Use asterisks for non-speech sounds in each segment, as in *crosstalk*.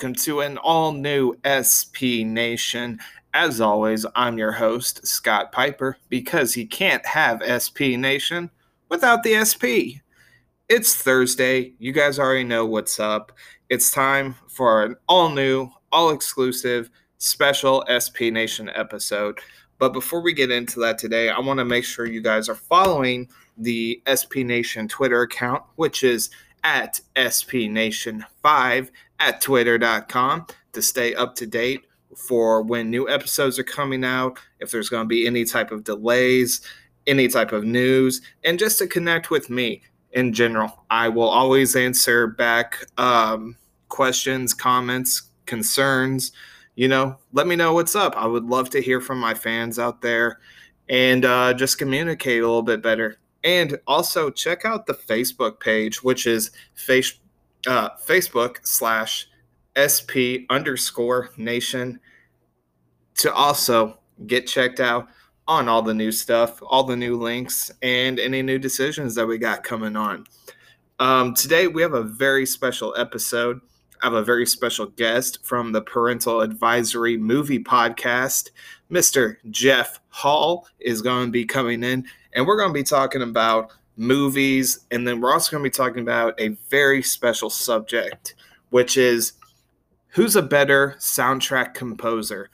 welcome to an all new SP Nation. As always, I'm your host, Scott Piper, because he can't have SP Nation without the SP. It's Thursday. You guys already know what's up. It's time for an all new, all exclusive, special SP Nation episode. But before we get into that today, I want to make sure you guys are following the SP Nation Twitter account, which is at SPNation5 at twitter.com to stay up to date for when new episodes are coming out, if there's going to be any type of delays, any type of news, and just to connect with me in general. I will always answer back um, questions, comments, concerns. You know, let me know what's up. I would love to hear from my fans out there and uh, just communicate a little bit better. And also check out the Facebook page, which is face, uh, Facebook slash SP underscore nation to also get checked out on all the new stuff, all the new links, and any new decisions that we got coming on. Um, today, we have a very special episode. I have a very special guest from the Parental Advisory Movie Podcast. Mr. Jeff Hall is going to be coming in, and we're going to be talking about movies, and then we're also going to be talking about a very special subject, which is who's a better soundtrack composer,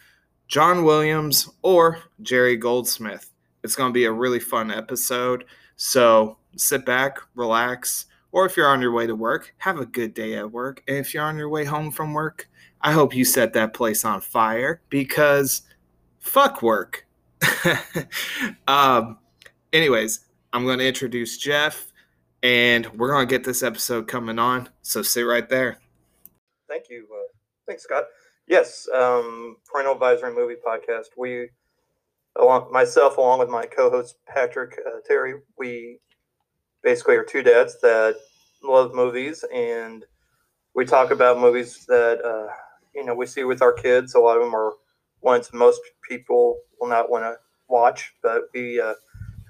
John Williams or Jerry Goldsmith? It's going to be a really fun episode. So sit back, relax, or if you're on your way to work, have a good day at work. And if you're on your way home from work, I hope you set that place on fire because fuck work. *laughs* um, anyways, I'm going to introduce Jeff and we're going to get this episode coming on. So sit right there. Thank you. Uh, thanks, Scott. Yes, um, Parental Advisory Movie Podcast. We, along myself, along with my co-host Patrick uh, Terry, we basically are two dads that love movies, and we talk about movies that uh, you know we see with our kids. A lot of them are ones most people will not want to watch, but we, uh,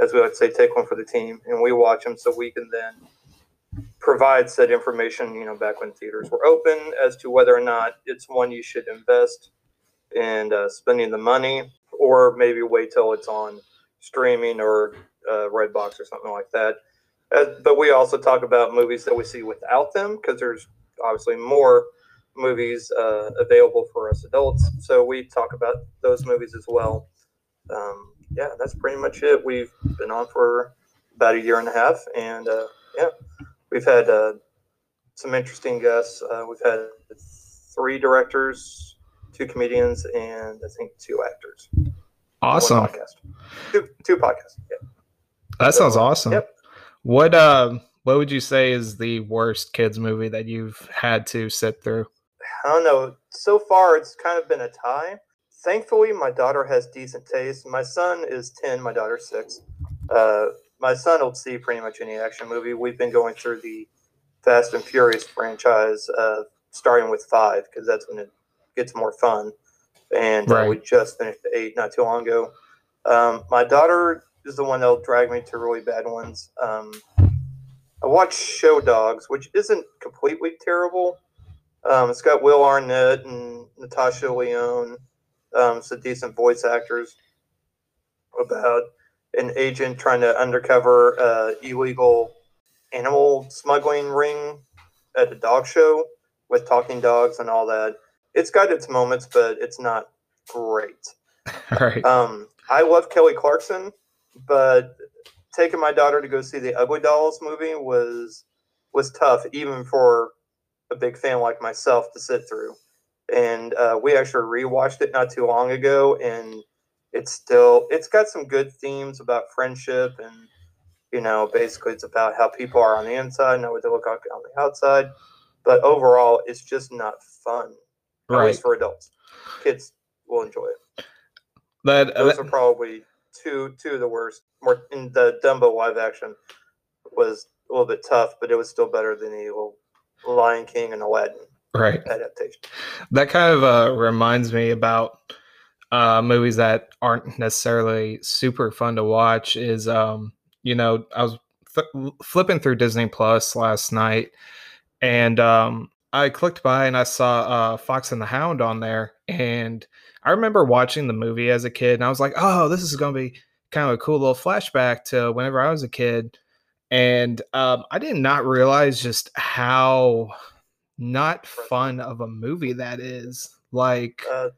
as we like to say, take one for the team, and we watch them so we can then provide said information, you know, back when theaters were open as to whether or not it's one you should invest in uh, spending the money or maybe wait till it's on streaming or uh, Redbox or something like that. Uh, but we also talk about movies that we see without them because there's obviously more movies uh, available for us adults. So we talk about those movies as well. Um, yeah, that's pretty much it. We've been on for about a year and a half, and uh, yeah, we've had uh, some interesting guests. Uh, we've had three directors, two comedians, and I think two actors. Awesome. One podcast. Two, two podcasts. Yeah. That So, sounds awesome. Yep. What uh what would you say is the worst kids movie that you've had to sit through? I don't know. So far, it's kind of been a tie. Thankfully, my daughter has decent taste. My son is 10, my daughter's 6. Uh, my son will see pretty much any action movie. We've been going through the Fast and Furious franchise, uh, starting with 5, because that's when it gets more fun. And uh, we just finished 8 not too long ago. Um, my daughter is the one that'll drag me to really bad ones. Um, I watched Show Dogs, which isn't completely terrible. Um, it's got Will Arnett and Natasha Lyonne, um, some decent voice actors about an agent trying to undercover uh, illegal animal smuggling ring at a dog show with talking dogs and all that. It's got its moments, but it's not great. *laughs* Right. Um, I love Kelly Clarkson, but taking my daughter to go see the Ugly Dolls movie was was tough, even for a big fan like myself to sit through. And uh, we actually rewatched it not too long ago, and it's still it's got some good themes about friendship and you know basically it's about how people are on the inside, not what they look like on the outside. But overall, it's just not fun, at right. least for adults. Kids will enjoy it That, those that- are probably two two of the worst. More in the Dumbo live action was a little bit tough, but it was still better than the Lion King and Aladdin right. adaptation. That kind of uh, reminds me about uh, movies that aren't necessarily super fun to watch. Is um, you know, I was f- flipping through Disney Plus last night, and um, I clicked by and I saw uh, Fox and the Hound on there, and I remember watching the movie as a kid, and I was like, "Oh, this is going to be kind of a cool little flashback to whenever I was a kid." And um, I did not realize just how not fun of a movie that is. Like, Uh,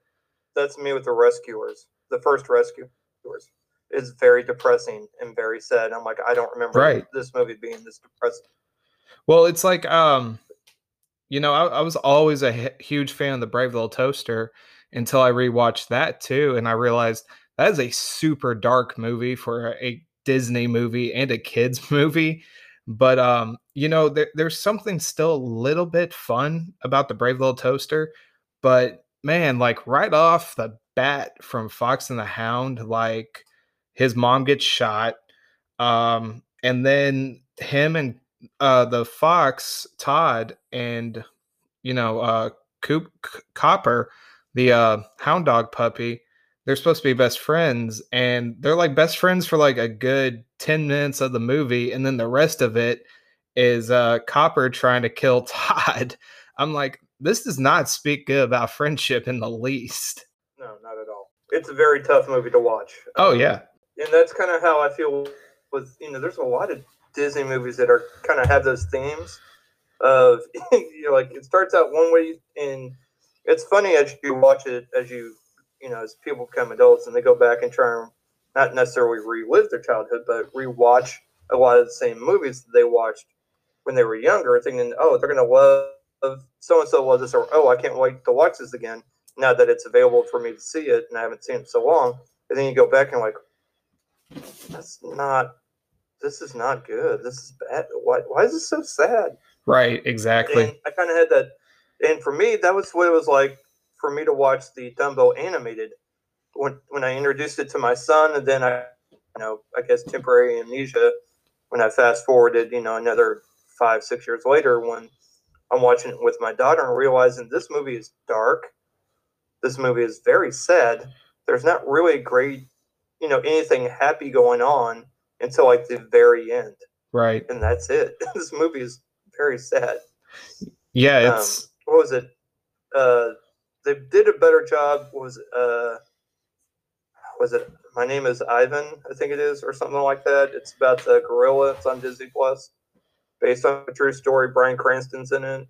that's me with the Rescuers. The first Rescuers is very depressing and very sad. I'm like, I don't remember Right. this movie being this depressing. well, it's like, um, you know, I, I was always a huge fan of the Brave Little Toaster until I rewatched that too, and I realized that is a super dark movie for a Disney movie and a kids *laughs* movie. But um, you know, there, there's something still a little bit fun about the Brave Little Toaster. But man, like right off the bat from Fox and the Hound, like his mom gets shot, um, and then him and uh the fox Todd and you know uh Coop C- Copper, the uh hound dog puppy, they're supposed to be best friends and they're like best friends for like a good 10 minutes of the movie and then the rest of it is uh Copper trying to kill *laughs* Todd. I'm like this does not speak good about friendship in the least. No, not at all. It's a very tough movie to watch. Oh Um, yeah. and that's kind of how I feel with you know. There's a lot of Disney movies that are kind of have those themes of *laughs* you know, like it starts out one way, and it's funny as you watch it as you you know as people become adults and they go back and try and not necessarily relive their childhood, but rewatch a lot of the same movies that they watched when they were younger, thinking, oh, they're gonna love so and so was this, or oh, I can't wait to watch this again now that it's available for me to see it, and I haven't seen it so long. And then you go back and like, that's not. This is not good. This is bad. Why? Why is this so sad? Right, exactly. And I kind of had that. And for me, that was what it was like for me to watch the Dumbo animated when when I introduced it to my son, and then I, you know, I guess temporary amnesia when I fast forwarded, you know, another five six years later when I'm watching it with my daughter and realizing this movie is dark. This movie is very sad. There's not really great, you know, anything happy going on until like the very end, Right. and that's it. *laughs* this movie is very sad Yeah, um, it's what was it? Uh, they did a better job. Was uh, was it? My name is Ivan. I think it is, or something like that. It's about the gorilla. It's on Disney Plus, based on a true story. Bryan Cranston's in it.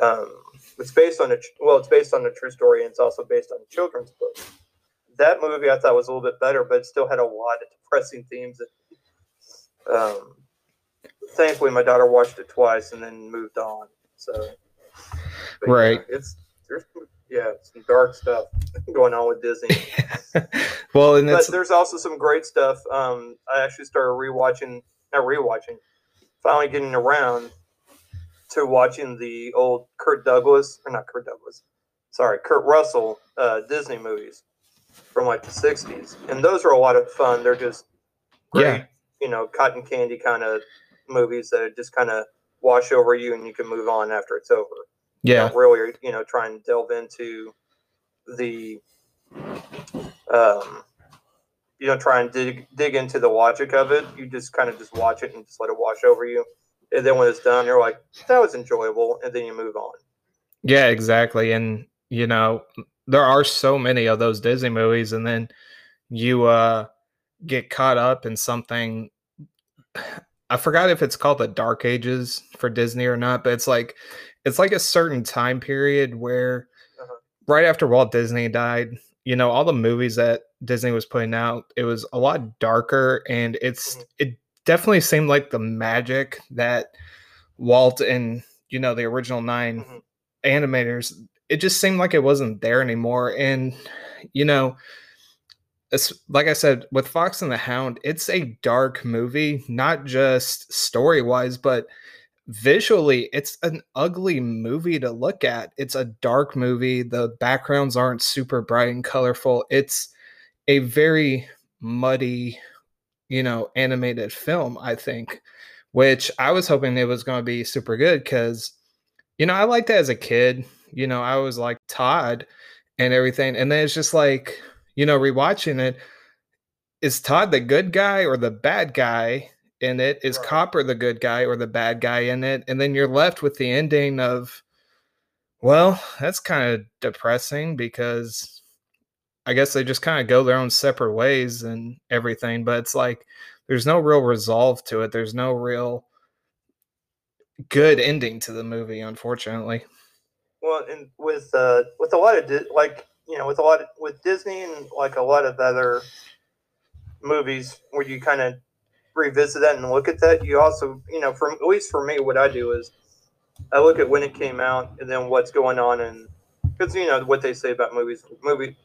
Um, it's based on a well, it's based on a true story, and it's also based on a children's book. That movie I thought was a little bit better, but it still had a lot of depressing themes. That, um, thankfully, my daughter watched it twice and then moved on. So, but yeah, Right. it's there's yeah some dark stuff *laughs* going on with Disney, *laughs* well, and but there's also some great stuff. Um, I actually started rewatching, not rewatching, finally getting around to watching the old Kurt Douglas or not Kurt Douglas, sorry, Kurt Russell uh, Disney movies from like the '60s, and those are a lot of fun. They're just great, Yeah. you know, cotton candy kind of movies that just kind of wash over you, and you can move on after it's over yeah, don't really you know try and delve into the um you don't try and dig dig into the logic of it you just kind of just watch it and just let it wash over you and then when it's done you're like that was enjoyable and then you move on yeah, exactly. And you know, there are so many of those Disney movies, and then you uh get caught up in something. *sighs* I forgot if it's called the Dark Ages for Disney or not, but it's like it's like a certain time period where Uh-huh. right after Walt Disney died, you know, all the movies that Disney was putting out, it was a lot darker and it's Mhm. it definitely seemed like the magic that Walt and you know the original 9 Mhm. animators it just seemed like it wasn't there anymore and you know it's like i said with fox and the hound it's a dark movie not just story wise but visually it's an ugly movie to look at. It's a dark movie. The backgrounds aren't super bright and colorful. It's a very muddy you know animated film i think which i was hoping it was going to be super good because you know i liked it as a kid. You know i was like todd and everything and then it's just like you know rewatching it is todd the good guy or the bad guy in it is Right. copper the good guy or the bad guy in it and then you're left with the ending of Well, that's kind of depressing because I guess they just kind of go their own separate ways and everything, but it's like there's no real resolve to it. There's no real good ending to the movie, unfortunately. Well, and with uh, with a lot of Di- like you know with a lot of, with Disney and like a lot of other movies where you kind of revisit that and look at that, you also you know from at least for me, what I do is I look at when it came out and then what's going on and because you know what they say about movies, movie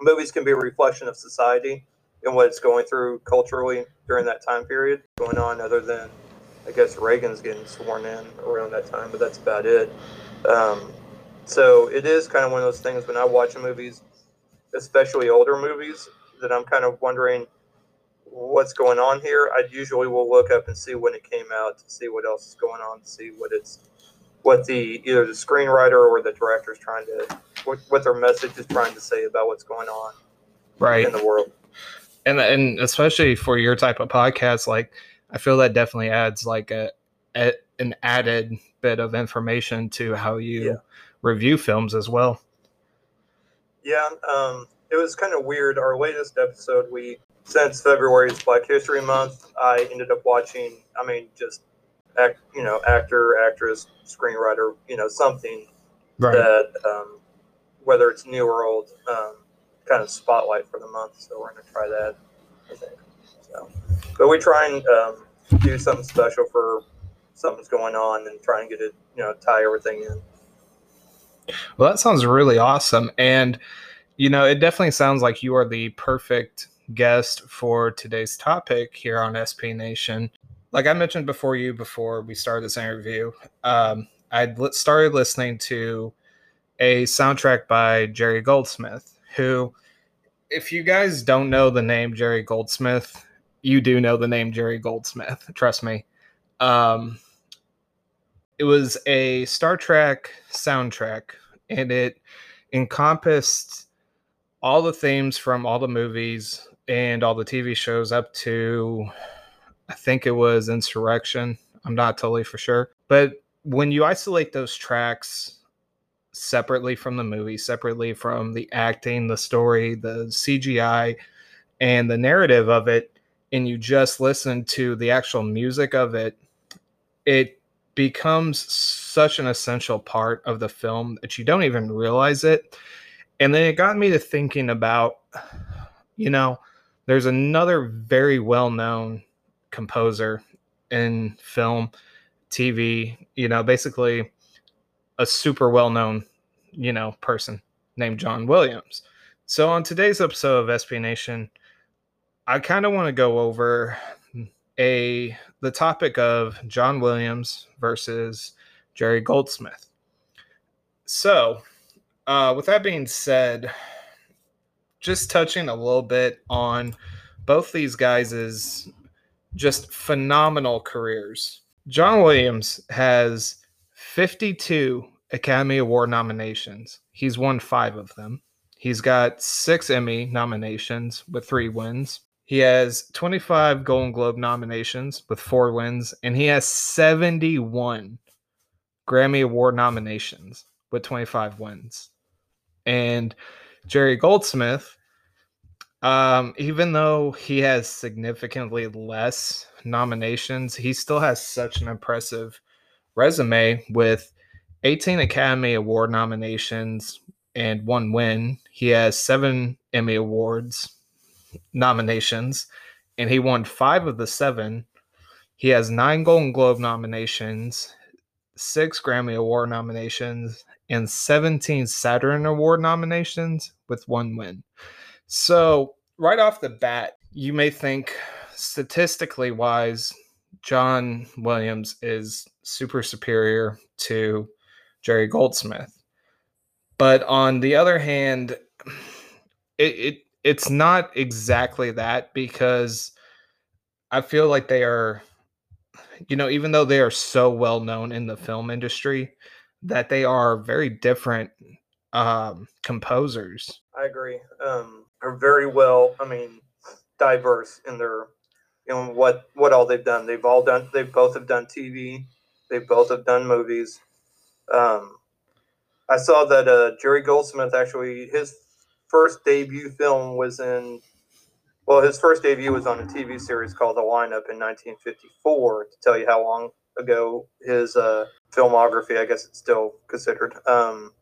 movies can be a reflection of society and what it's going through culturally during that time period going on other than I guess Reagan's getting sworn in around that time, but that's about it. Um, so it is kind of one of those things when I watch movies, especially older movies, that I'm kind of wondering what's going on here. I usually will look up and see when it came out to see what else is going on, to see what it's what the either the screenwriter or the director is trying to what, what their message is trying to say about what's going on right in the world. And and especially for your type of podcast, like I feel that definitely adds like a, a an added bit of information to how you Yeah. review films as well. Yeah, um, it was kind of weird. Our latest episode, we since February is Black History Month, I ended up watching. I mean, just act, you know, actor, actress, screenwriter, you know, something that um, whether it's new or old, um, kind of spotlight for the month. So we're gonna try that. I think. So, but we try and um, do something special for something's going on and try and get it, you know, tie everything in. Well, that sounds really awesome. And, you know, it definitely sounds like you are the perfect guest for today's topic here on SP Nation. Like I mentioned before you, before we started this interview, um, I started listening to a soundtrack by Jerry Goldsmith, who, if you guys don't know the name Jerry Goldsmith, you do know the name Jerry Goldsmith. Trust me. Um, it was a Star Trek soundtrack, and it encompassed all the themes from all the movies and all the TV shows up to, I think it was Insurrection. I'm not totally for sure. But when you isolate those tracks separately from the movie, separately from the acting, the story, the CGI, and the narrative of it, and you just listen to the actual music of it, it becomes such an essential part of the film that you don't even realize it. And then it got me to thinking about, you know, there's another very well known composer in film, TV, you know, basically a super well known, you know, person named John Williams. So on today's episode of SP Nation, I kind of want to go over a the topic of John Williams versus Jerry Goldsmith. So, uh, with that being said, just touching a little bit on both these guys' just phenomenal careers. John Williams has 52 Academy Award nominations. He's won five of them. He's got six Emmy nominations with three wins. He has 25 Golden Globe nominations with four wins, and he has 71 Grammy Award nominations with 25 wins. And Jerry Goldsmith, um, even though he has significantly less nominations, he still has such an impressive resume with 18 Academy Award nominations and one win. He has seven Emmy Awards nominations, and he won five of the seven. He has nine Golden Globe nominations, six Grammy Award nominations, and 17 Saturn Award nominations with one win. So, right off the bat, you may think statistically wise, John Williams is super superior to Jerry Goldsmith. But on the other hand, it, it it's not exactly that because I feel like they are, you know, even though they are so well known in the film industry, that they are very different um, composers. I agree. Um, are very well. I mean, diverse in their, in what what all they've done. They've all done. They both have done TV. They both have done movies. Um, I saw that uh, Jerry Goldsmith actually his first debut film was in well, his first debut was on a TV series called The Lineup in 1954. To tell you how long ago his uh, filmography, I guess it's still considered, um,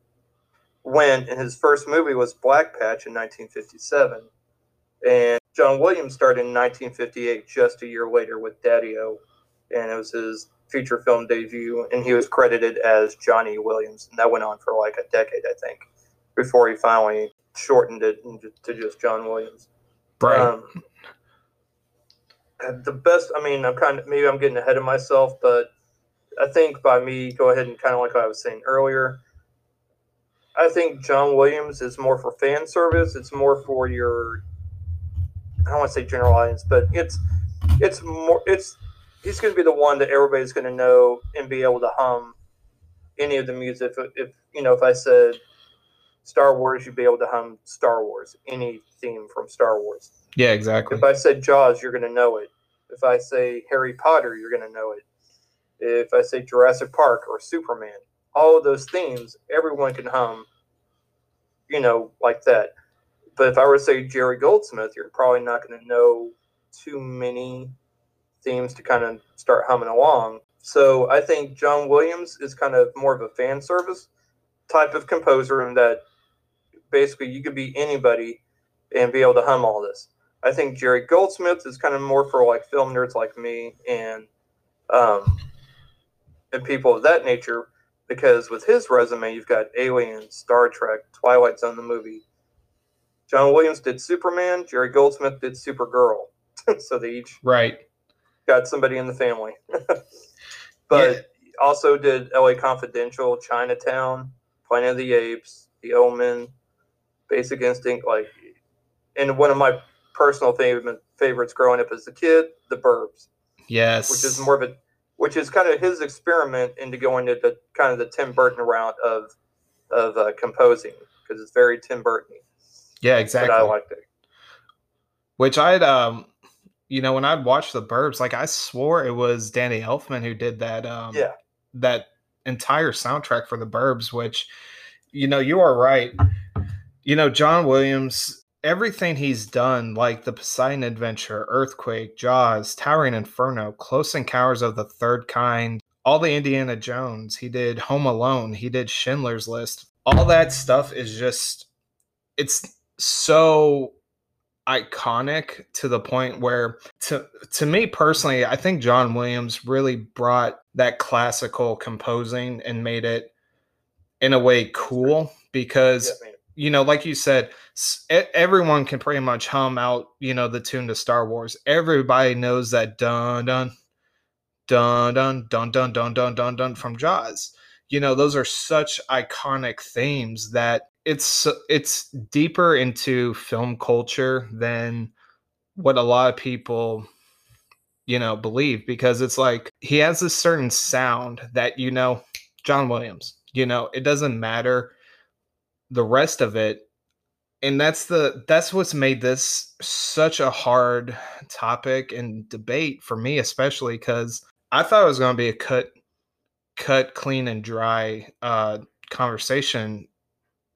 went. And his first movie was Black Patch in 1957. And John Williams started in 1958, just a year later, with Daddy-O. And it was his feature film debut. And he was credited as Johnny Williams. And that went on for like a decade, I think, before he finally shortened it to just John Williams. Right. Um, Uh, the best, I mean, I'm kind of, maybe I'm getting ahead of myself, but I think by me, go ahead and kind of like I was saying earlier, I think John Williams is more for fan service. It's more for your, I don't want to say general audience, but it's, it's more, it's, he's going to be the one that everybody's going to know and be able to hum any of the music. If, if you know, if I said, Star Wars, you'd be able to hum Star Wars, any theme from Star Wars. Yeah, exactly. If I said Jaws, you're going to know it. If I say Harry Potter, you're going to know it. If I say Jurassic Park or Superman, all of those themes, everyone can hum, you know, like that. But if I were to say Jerry Goldsmith, you're probably not going to know too many themes to kind of start humming along. So I think John Williams is kind of more of a fan service type of composer in that basically you could be anybody and be able to hum all this. I think Jerry Goldsmith is kind of more for like film nerds like me and um, and people of that nature because with his resume you've got Alien, Star Trek, Twilight Zone the movie. John Williams did Superman, Jerry Goldsmith did Supergirl. *laughs* so they each right got somebody in the family. *laughs* but yeah. also did LA Confidential, Chinatown, Planet of the Apes, The Omen, Basic Instinct, like, and one of my personal favorite favorites growing up as a kid, The Burbs. Yes, which is more of a, which is kind of his experiment into going to the kind of the Tim Burton route of of uh, composing because it's very Tim Burton. Yeah, exactly. But I liked it. Which I'd um, you know, when I'd watch The Burbs, like I swore it was Danny Elfman who did that. Um, yeah. That entire soundtrack for The Burbs, which, you know, you are right you know, John Williams, everything he's done, like the Poseidon Adventure, Earthquake, Jaws, Towering Inferno, Close Encounters of the Third Kind, all the Indiana Jones, he did Home Alone, he did Schindler's List. All that stuff is just, it's so iconic to the point where to to me personally I think John Williams really brought that classical composing and made it in a way cool because yeah, you know, like you said, everyone can pretty much hum out, you know, the tune to Star Wars. Everybody knows that dun dun dun dun dun dun dun dun dun dun from Jaws. You know, those are such iconic themes that it's it's deeper into film culture than what a lot of people you know believe because it's like he has a certain sound that you know John Williams you know it doesn't matter the rest of it and that's the that's what's made this such a hard topic and debate for me especially because i thought it was going to be a cut cut clean and dry uh conversation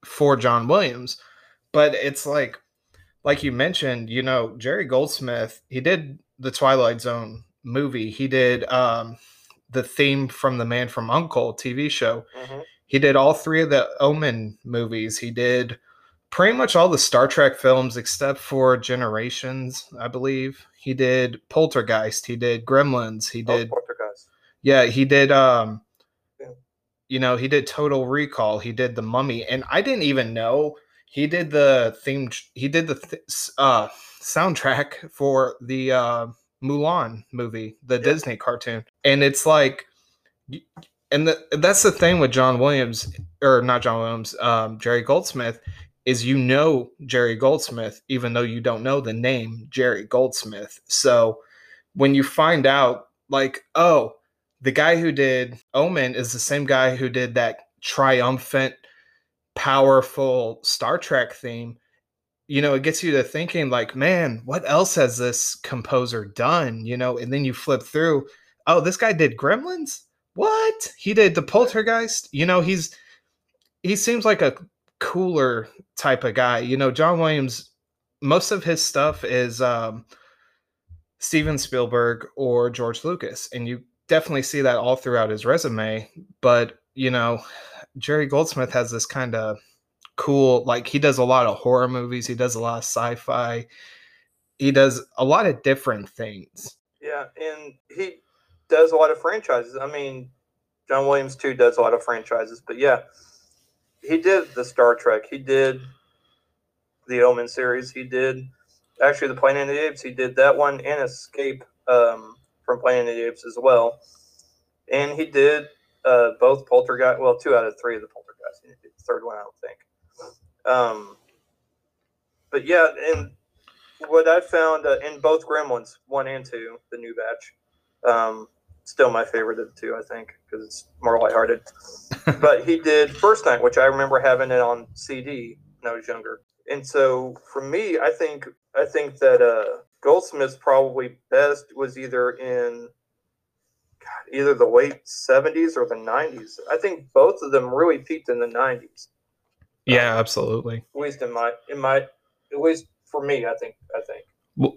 for john williams but it's like like you mentioned you know jerry goldsmith he did the twilight zone movie he did um the theme from the man from uncle tv show mm-hmm. He did all three of the Omen movies. He did pretty much all the Star Trek films except for Generations, I believe. He did Poltergeist. He did Gremlins. He oh, did oh, Poltergeist. Yeah, he did. Um, yeah. you know, he did Total Recall. He did The Mummy, and I didn't even know he did the theme. He did the th- uh, soundtrack for the uh, Mulan movie, the yeah. Disney cartoon, and it's like and the, that's the thing with John Williams or not John Williams, um, Jerry Goldsmith is you know Jerry Goldsmith even though you don't know the name Jerry Goldsmith. So when you find out like oh the guy who did Omen is the same guy who did that triumphant powerful Star Trek theme you know, it gets you to thinking like, man, what else has this composer done? You know, and then you flip through, oh, this guy did Gremlins? What he did the poltergeist you know he's he seems like a cooler type of guy. You know, John Williams, most of his stuff is um, Steven Spielberg or George Lucas, and you definitely see that all throughout his resume. But you know, Jerry Goldsmith has this kind of cool, like he does a lot of horror movies, he does a lot of sci-fi, he does a lot of different things. Yeah, and he does a lot of franchises. I mean, John Williams too does a lot of franchises, but yeah, he did the Star Trek. He did the Omen series. He did actually the Planet of the Apes. He did that one and Escape um, from Planet of the Apes as well. And he did uh, both Poltergeist. Well, two out of three of the Poltergeist. The third one, I don't think. Um, but yeah, and what I found uh, in both Gremlins, one and two, the new batch, um, still my favorite of the two, I think, because it's more lighthearted. *laughs* but he did First Knight, which I remember having it on CD when I was younger. And so for me, I think I think that uh, Goldsmith's probably best was either in God, either the late '70s or the '90s. I think both of them really peaked in the '90s. Yeah, um, absolutely. At least in my in my at least for me, I think I think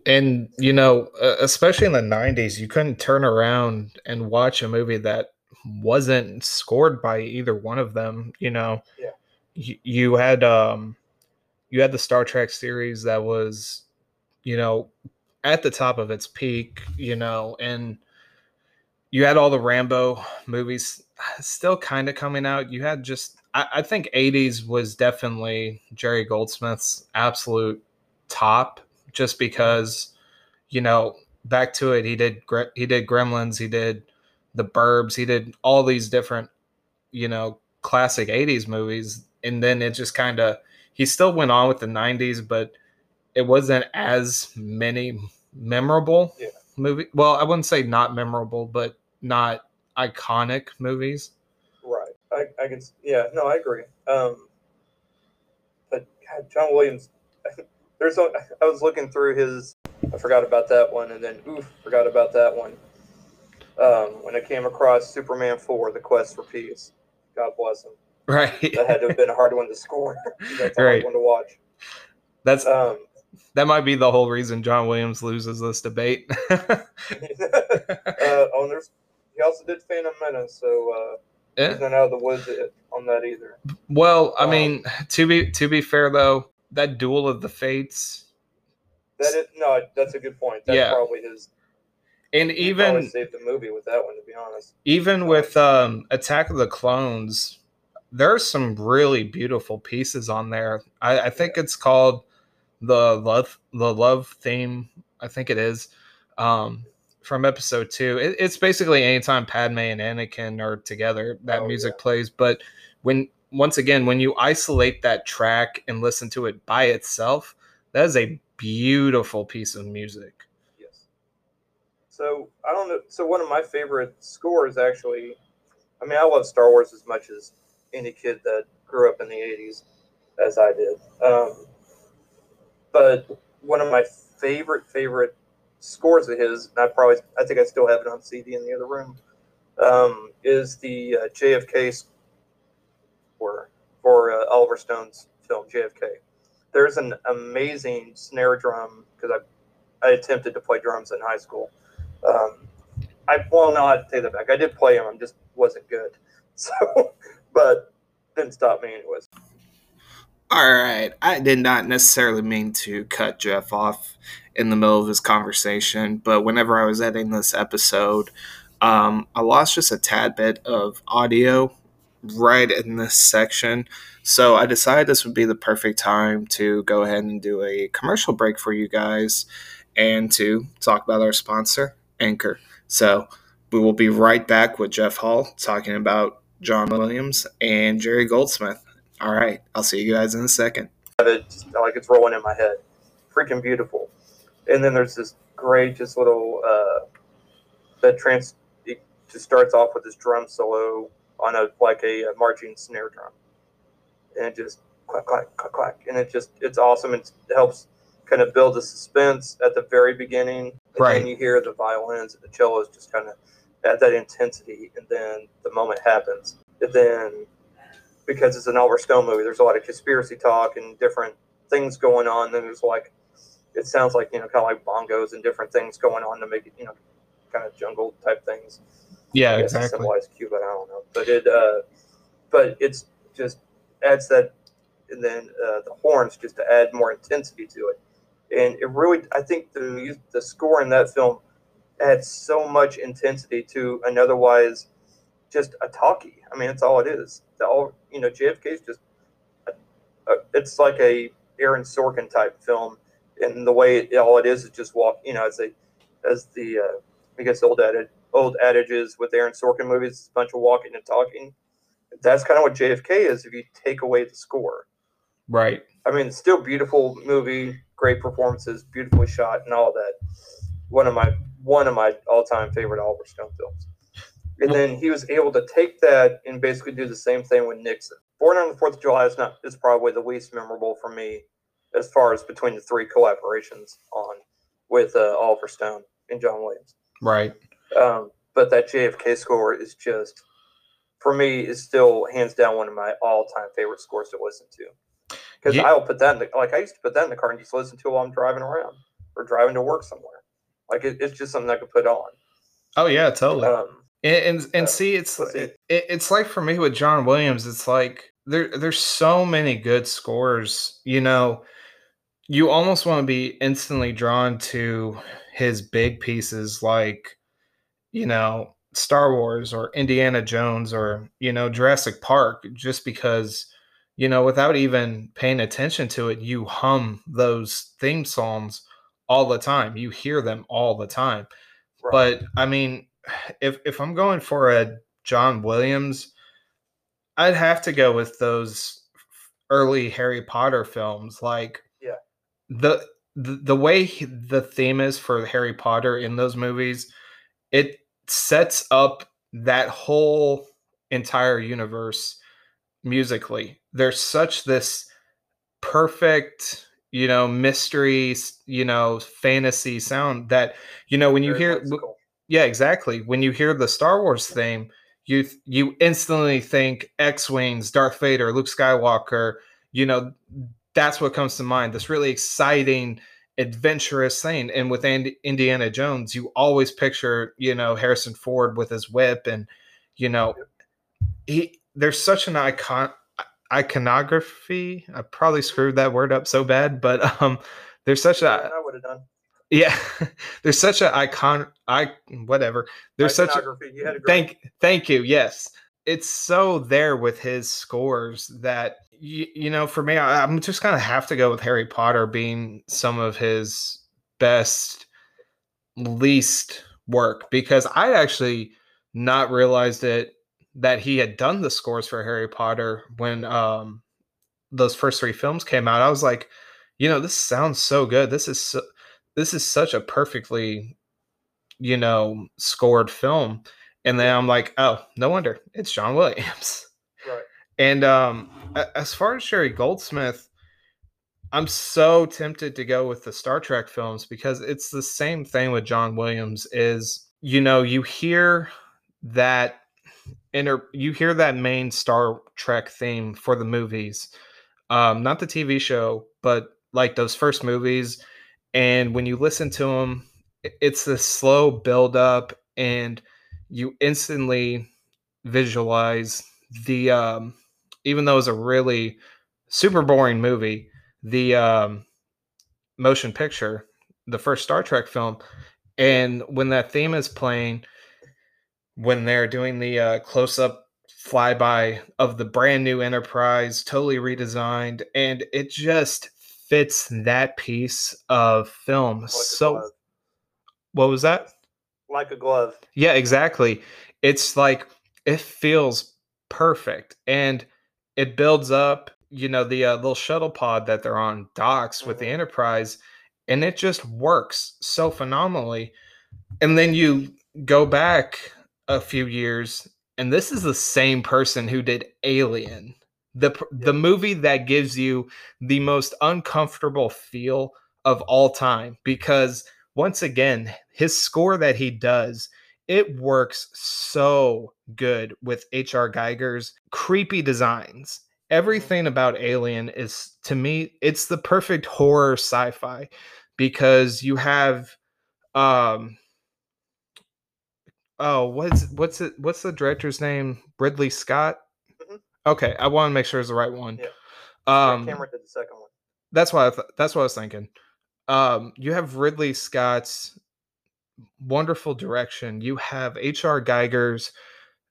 and you know especially in the 90s you couldn't turn around and watch a movie that wasn't scored by either one of them you know? Yeah. you, you had um you had the star trek series that was you know at the top of its peak you know and you had all the rambo movies still kind of coming out. You had just I, I think 80s was definitely jerry goldsmith's absolute top just because you know back to it he did he did gremlins he did the burbs he did all these different you know classic 80s movies. And then it just kind of he still went on with the 90s but it wasn't as many memorable yeah. movie well i wouldn't say not memorable but not iconic movies. Right. I, I can yeah no i agree. Um but God, john williams *laughs* there's a, I was looking through his. I forgot about that one, and then oof, forgot about that one. Um, when I came across Superman four, The Quest for Peace. God bless him. Right. that had to have been a hard one to score. *laughs* That's a right. hard one to watch. That's um, that might be the whole reason John Williams loses this debate. *laughs* *laughs* uh, oh, there's he also did Phantom Menace, so uh, yeah. he's not out of the woods on that either. Well, I um, mean, to be to be fair though, that duel of the fates. That is no, that's a good point. That's yeah. probably his. And even saved the movie with that one, to be honest. Even with um, Attack of the Clones, there's some really beautiful pieces on there. I, I think yeah. it's called the love the love theme. I think it is. Um, from episode two. It, it's basically anytime Padme and Anakin are together, that oh, music yeah. plays. But when once again, when you isolate that track and listen to it by itself, that is a beautiful piece of music. Yes. So I don't know. So one of my favorite scores, actually, I mean, I love Star Wars as much as any kid that grew up in the '80s, as I did. Um, but one of my favorite favorite scores of his, and I probably I think I still have it on CD in the other room, um, is the uh, JFK for for uh, Oliver Stone's film JFK. There's an amazing snare drum because I I attempted to play drums in high school. Um, I well, no, I take that back. I did play them. I just wasn't good. *laughs* So, but didn't stop me anyways. All right. I did not necessarily mean to cut Jeff off in the middle of his conversation, but whenever I was editing this episode, um, I lost just a tad bit of audio right in this section. So I decided this would be the perfect time to go ahead and do a commercial break for you guys and to talk about our sponsor, Anchor. So we will be right back with Jeff Hall talking about John Williams and Jerry Goldsmith. All right, I'll see you guys in a second. It like it's rolling in my head, freaking beautiful. And then there's this great, just little uh, that trans. It just starts off with this drum solo on a like a, a marching snare drum, and it just clack clack clack clack, and it just it's awesome. It helps kind of build the suspense at the very beginning, and right. then you hear the violins and the cellos just kind of at that intensity, and then the moment happens, and then because it's an Oliver Stone movie. There's a lot of conspiracy talk and different things going on. Then there's like, it sounds like you know, kind of like bongos and different things going on to make it, you know, kind of jungle type things. Yeah, I exactly. Symbolize Cuba. I don't know, but it, uh, but it's just adds that, and then uh, the horns just to add more intensity to it. And it really, I think the the score in that film adds so much intensity to an otherwise just a talkie. I mean, that's all it is. The all you know, JFK is just, a, a, it's like a Aaron Sorkin type film, and the way it, all it is is just walk. You know, as a as the uh, I guess old adage old adages with Aaron Sorkin movies, it's a bunch of walking and talking. That's kind of what JFK is if you take away the score. Right. I mean, still beautiful movie, great performances, beautifully shot, and all that. One of my one of my all time favorite Oliver Stone films. And then he was able to take that and basically do the same thing with Nixon. Born on the Fourth of July is not is probably the least memorable for me as far as between the three collaborations on with uh, Oliver Stone and John Williams. Right. Um, but that JFK score is just, for me, is still hands down one of my all-time favorite scores to listen to. Because Yeah. I'll put that in the like I used to put that in the car and just listen to it while I'm driving around or driving to work somewhere. Like it, it's just something I could put on. Oh yeah, totally. Um, And and, and Uh, see, it's it, it's like for me with John Williams, it's like there there's so many good scores. You know, you almost want to be instantly drawn to his big pieces, like you know Star Wars or Indiana Jones or you know Jurassic Park, just because you know without even paying attention to it, you hum those theme songs all the time. You hear them all the time. right. But I mean, if if I'm going for a John Williams, I'd have to go with those early Harry Potter films. Like, Yeah. the the, the way he- the theme is for Harry Potter in those movies, it sets up that whole entire universe musically. There's such this perfect, you know, mystery, you know, fantasy sound that you know when you Very hear whimsical. yeah, exactly. When you hear the Star Wars theme, you you instantly think X-wings, Darth Vader, Luke Skywalker. You know, that's what comes to mind. This really exciting, adventurous thing. And with Andy, Indiana Jones, you always picture you know Harrison Ford with his whip, and you know, he there's such an icon iconography. I probably screwed that word up so bad, but um, there's such a I would have done. yeah, *laughs* there's such a icon. I whatever. There's such a You had a great thank thank you. Yes, it's so there with his scores that you, you know for me, I, I'm just gonna have to go with Harry Potter being some of his best, least work because I actually not realized it that he had done the scores for Harry Potter when um those first three films came out. I was like, you know, this sounds so good. This is so, this is such a perfectly you know scored film and then i'm like oh no wonder it's john williams right. *laughs* and um as far as jerry goldsmith i'm so tempted to go with the star trek films because it's the same thing with john williams is you know you hear that inner you hear that main star trek theme for the movies um not the tv show but like those first movies. And when you listen to them it's this slow build up and you instantly visualize the um even though it's a really super boring movie the um motion picture the first star trek film and when that theme is playing when they're doing the uh, close up flyby of the brand new enterprise totally redesigned and it just fits that piece of film Like so what was that Like a glove. yeah, exactly. It's like it feels perfect and it builds up, you know, the uh, little shuttle pod that they're on docks with the Mhm. Enterprise and it just works so phenomenally. And then you go back a few years and this is the same person who did Alien. The the movie that gives you the most uncomfortable feel of all time because once again, his score that he does it works so good with H.R. Geiger's creepy designs. Everything about Alien is to me, it's the perfect horror sci-fi because you have um oh what's what's it what's the director's name? Ridley Scott? Mhm. Okay, I want to make sure it's the right one. Yeah. Um Cameron did the second one. that's what I th- that's what I was thinking. Um, you have Ridley Scott's wonderful direction. You have H.R. Geiger's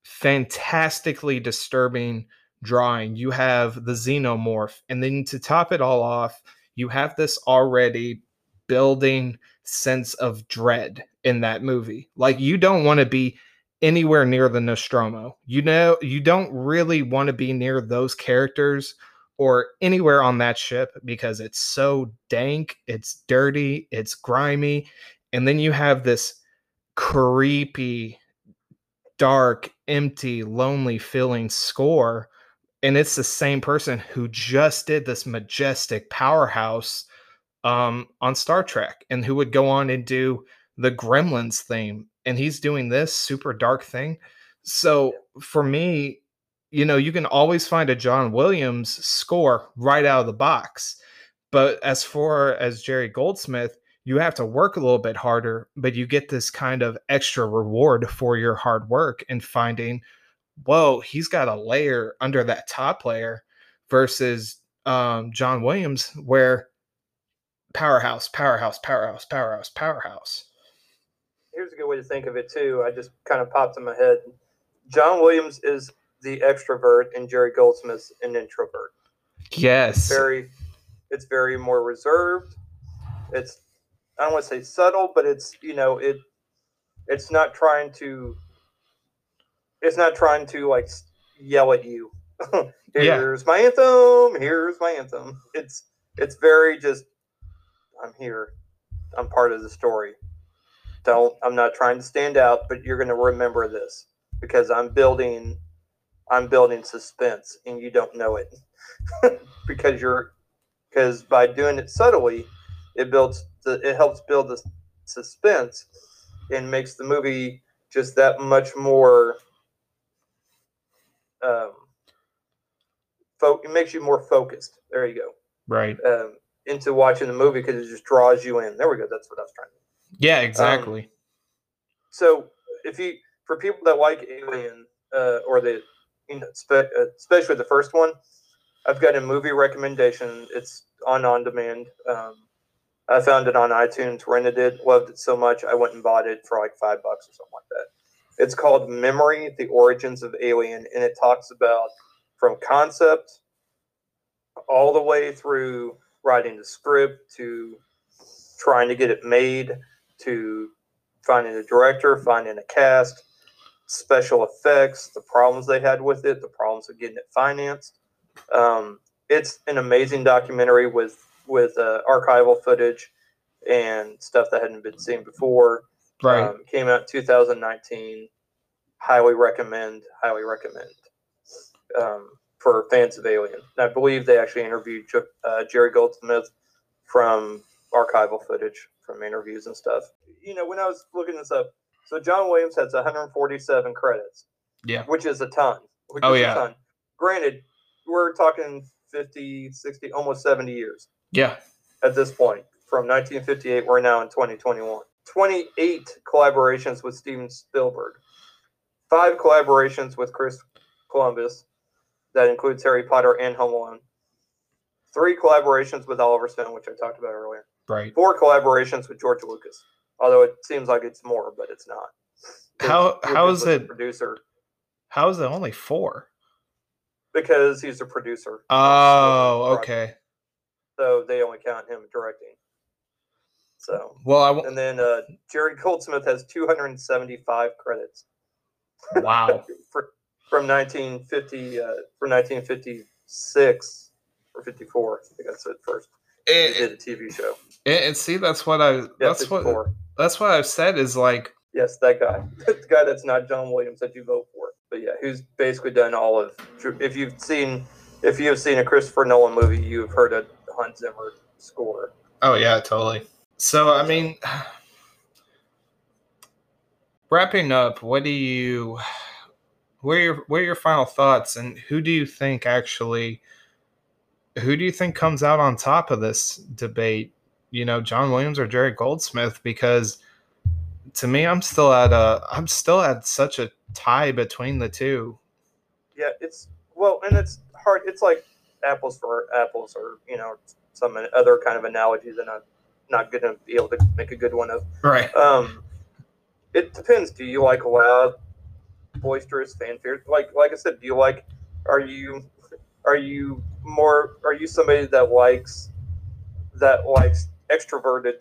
fantastically disturbing drawing. You have the xenomorph, and then to top it all off, you have this already building sense of dread in that movie. Like you don't want to be anywhere near the Nostromo. You know, you don't really want to be near those characters or anywhere on that ship because it's so dank, it's dirty, it's grimy. And then you have this creepy, dark, empty, lonely feeling score. And it's the same person who just did this majestic powerhouse um, on Star Trek and who would go on and do the Gremlins theme. And he's doing this super dark thing. So for me, you know, you can always find a John Williams score right out of the box. But as far as Jerry Goldsmith, you have to work a little bit harder, but you get this kind of extra reward for your hard work and finding, whoa, he's got a layer under that top layer versus um, John Williams, where powerhouse, powerhouse, powerhouse, powerhouse, powerhouse. Here's a good way to think of it too. I just kind of popped in my head. John Williams is the extrovert, and Jerry Goldsmith's an introvert. Yes. Very, it's very more reserved. It's I don't want to say subtle, but it's you know it. It's not trying to. It's not trying to like yell at you. *laughs* Yeah. here's my anthem. Here's my anthem. It's it's very just. I'm here. I'm part of the story. Don't. I'm not trying to stand out, but you're going to remember this because I'm building. I'm building suspense, and you don't know it *laughs* because you're because by doing it subtly, it builds it helps build the suspense and makes the movie just that much more um fo- it makes you more focused there you go. Right. um into watching the movie because it just draws you in there we go that's what i was trying to Yeah, exactly. so if you for people that like alien uh or the you know spe- uh, especially the first one i've got a movie recommendation it's on on demand um I found it on iTunes, rented it, loved it so much, I went and bought it for like five bucks or something like that. It's called Memory: The Origins of Alien, and it talks about from concept all the way through writing the script to trying to get it made to finding a director, finding a cast, special effects, the problems they had with it, the problems of getting it financed. Um, it's an amazing documentary with with uh, archival footage and stuff that hadn't been seen before. right. Um, came out 2019. Highly recommend. Highly recommend um, for fans of Alien. And I believe they actually interviewed uh, Jerry Goldsmith from archival footage from interviews and stuff. You know, when I was looking this up, so John Williams has 147 credits, yeah. which is a ton. Which Oh, is yeah. a ton. Granted, we're talking 50, 60, almost 70 years Yeah. at this point. From 1958, we're now in 2021. 28 collaborations with Steven Spielberg, five collaborations with Chris Columbus, that includes Harry Potter and Home Alone, three collaborations with Oliver Stone, which I talked about earlier, Right. four collaborations with George Lucas, although it seems like it's more, but it's not. How- Lucas how is it- producer? How is it only four? Because he's a producer. Oh, okay. So they only count him directing. So Well, I w- And then uh, Jerry Goldsmith has 275 credits wow. *laughs* for, from 1950 uh, from 1956 or 54. I think I said first. He And, did a TV show. and, and see, that's what I. Yeah, That's what. That's what I've said is like. Yes, that guy. *laughs* the guy that's not John Williams that you vote for. But yeah, who's basically done all of. If you've seen, if you've seen a Christopher Nolan movie, you've heard a Hans Zimmer score. Oh yeah, totally. So I mean, *sighs* wrapping up, what do you where are your what are your final thoughts and who do you think actually who do you think comes out on top of this debate? You know, John Williams or Jerry Goldsmith? Because to me, I'm still at a I'm still at such a tie between the two. Yeah, it's well, and it's hard. It's like apples for apples, or you know, some other kind of analogy that I'm not going to be able to make a good one of. Right. Um, it depends. Do you like loud, boisterous fanfare? Like like I said, do you like? Are you are you more? Are you somebody that likes that likes extroverted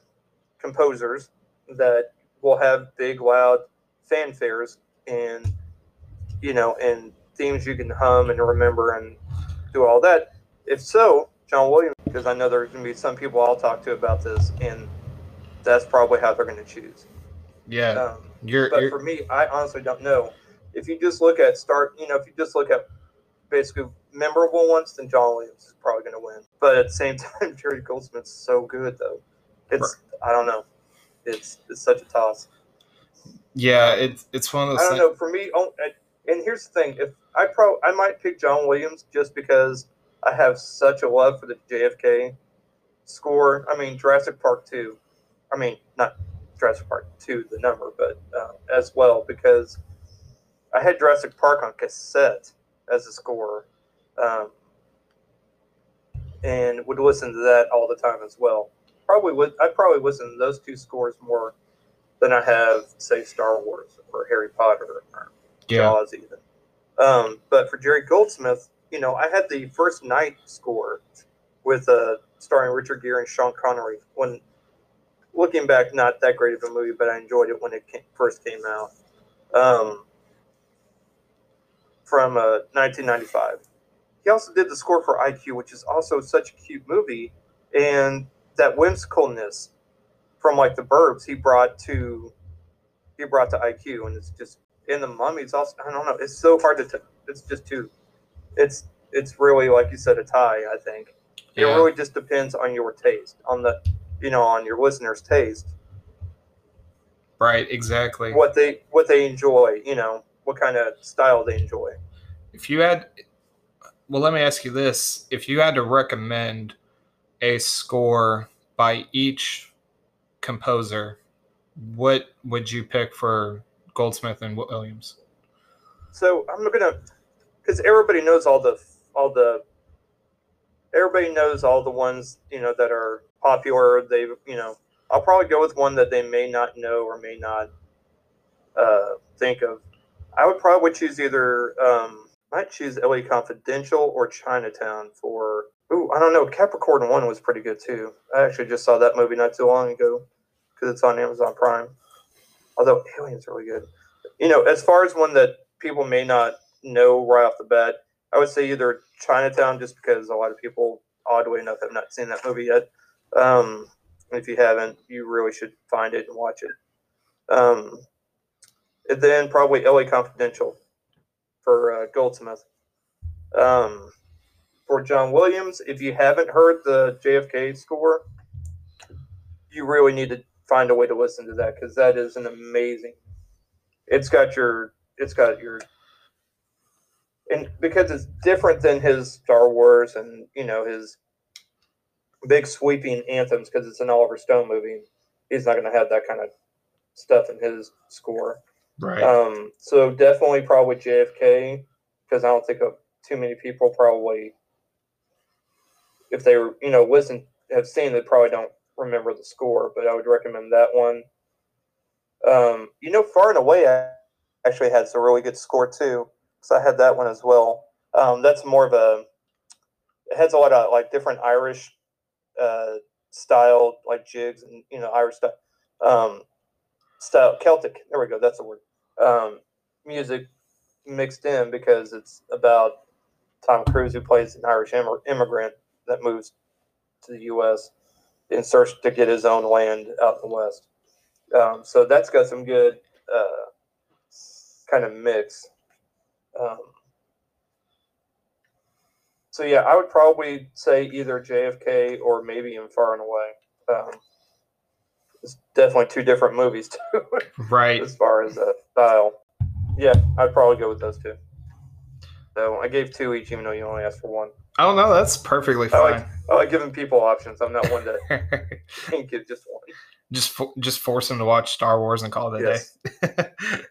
composers that will have big loud fanfares and you know and themes you can hum and remember and do all that? If so, John Williams, because I know there's going to be some people I'll talk to about this, and that's probably how they're going to choose. Yeah. Um, you're, but you're, for me, I honestly don't know. If you just look at start, you know, if you just look at basically memorable ones, then John Williams is probably going to win. But at the same *laughs* time, Jerry Goldsmith's so good, though. It's I don't know. It's it's such a toss. Yeah, it's it's one of those. I don't things- know. For me, oh, and here's the thing: if I pro, I might pick John Williams just because I have such a love for the JFK score. I mean, Jurassic Park two. I mean, not Jurassic Park two, the number, but uh, as well because I had Jurassic Park on cassette as a score, um, and would listen to that all the time as well. Probably would. I probably listen to those two scores more than I have, say, Star Wars or Harry Potter or yeah. Jaws even. Um, but for Jerry Goldsmith, you know, I had the First Knight score with uh, starring Richard Gere and Sean Connery. When looking back, not that great of a movie, but I enjoyed it when it came, first came out. Um, from uh, 1995. He also did the score for IQ, which is also such a cute movie, and that whimsicalness from like the Burbs he brought to he brought to IQ, and it's just in the Mummy. It's also I don't know. It's so hard to. T- it's just too. It's it's really like you said a tie. I think it Yeah. really just depends on your taste, on the you know on your listeners' taste, Right, exactly. what they what they enjoy. You know what kind of style they enjoy. If you had, well, let me ask you this: If you had to recommend a score by each composer, what would you pick for Goldsmith and Williams? So I'm gonna, because everybody knows all the all the, everybody knows all the ones you know that are popular. They you know I'll probably go with one that they may not know or may not uh, think of. I would probably choose either um, might choose LA Confidential or Chinatown for. Ooh, I don't know. Capricorn One was pretty good too. I actually just saw that movie not too long ago because it's on Amazon Prime. Although Alien's really good. You know, as far as one that people may not know right off the bat, I would say either Chinatown, just because a lot of people, oddly enough, have not seen that movie yet. Um, if you haven't, you really should find it and watch it. Um, and then probably LA Confidential for uh, Goldsmith. Um, for John Williams, if you haven't heard the JFK score, you really need to find a way to listen to that because that is an amazing. It's got your, it's got your, and because it's different than his Star Wars and you know his big sweeping anthems because it's an Oliver Stone movie. He's not going to have that kind of stuff in his score. Right. Um, so definitely probably JFK because I don't think of too many people probably if they were you know listen have seen they probably don't remember the score, but I would recommend that one. Um, you know, Far and Away actually has a really good score too, so I had that one as well. Um, that's more of a it has a lot of like different Irish uh, style like jigs and you know Irish stuff um, style Celtic. There we go. That's the word. Um, music mixed in because it's about Tom Cruise who plays an Irish immig- immigrant that moves to the U.S. in search to get his own land out in the West. Um, so that's got some good uh, kind of mix. Um, so yeah, I would probably say either JFK or maybe in Far and Away. Um, it's definitely two different movies *laughs* too, right. as far as uh, style. Yeah, I'd probably go with those two. So I gave two each, even though you only asked for one. Oh no, that's perfectly fine. I like giving people options. I'm not one to *laughs* give just one. just fo- just force them to watch Star Wars and call it a Yes. day. *laughs*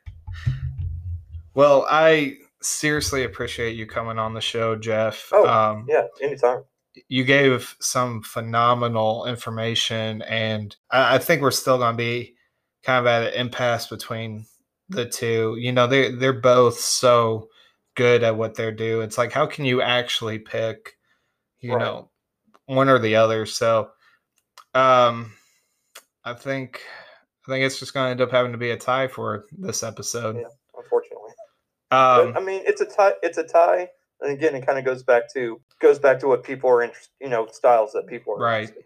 well, I seriously appreciate you coming on the show, Jeff. Oh, um, Yeah, anytime. you gave some phenomenal information, and I, I think we're still going to be kind of at an impasse between the two. You know, they they're both so good at what they do. It's like, how can you actually pick, you Right. know, one or the other? So, um, I think I think it's just going to end up having to be a tie for this episode. Yeah. Unfortunately. Um, but, I mean, it's a tie. It's a tie, and again, it kind of goes back to goes back to what people are interested. You know, styles that people are Right. interested.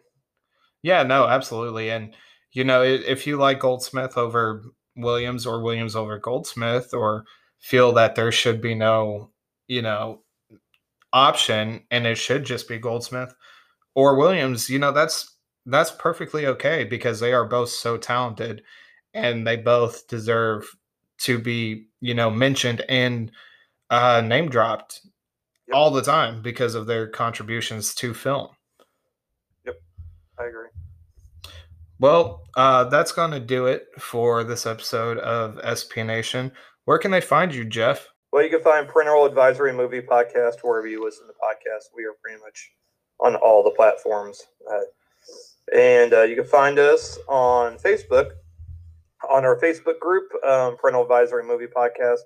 Yeah, no, absolutely. And you know, if you like Goldsmith over Williams or Williams over Goldsmith or feel that there should be no, you know, option and it should just be Goldsmith or Williams, you know, that's that's perfectly okay because they are both so talented and they both deserve to be, you know, mentioned and uh name dropped Yep. all the time because of their contributions to film. Yep. I agree. Well, uh, that's going to do it for this episode of SP Nation. Where can they find you, Jeff? Well, you can find Parental Advisory Movie Podcast wherever you listen to podcasts. We are pretty much on all the platforms. Uh, and uh, you can find us on Facebook, on our Facebook group, um, Parental Advisory Movie Podcast.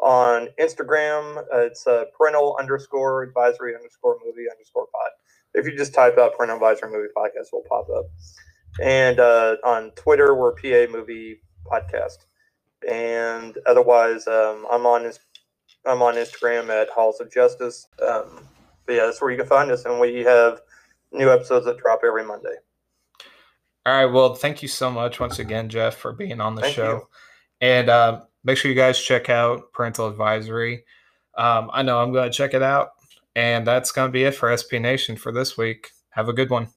On Instagram, uh, it's uh, parental underscore advisory underscore movie underscore pod. If you just type out Parental Advisory Movie Podcast, it'll pop up. And uh, on Twitter, we're PA Movie Podcast. And otherwise, um, I'm on I'm on Instagram at Halls of Justice. Um, but yeah, that's where you can find us, and we have new episodes that drop every Monday. All right. Well, thank you so much once again, Jeff, for being on the Thank show. you. And uh, make sure you guys check out Parental Advisory. Um, I know I'm going to check it out. And that's going to be it for SP Nation for this week. Have a good one.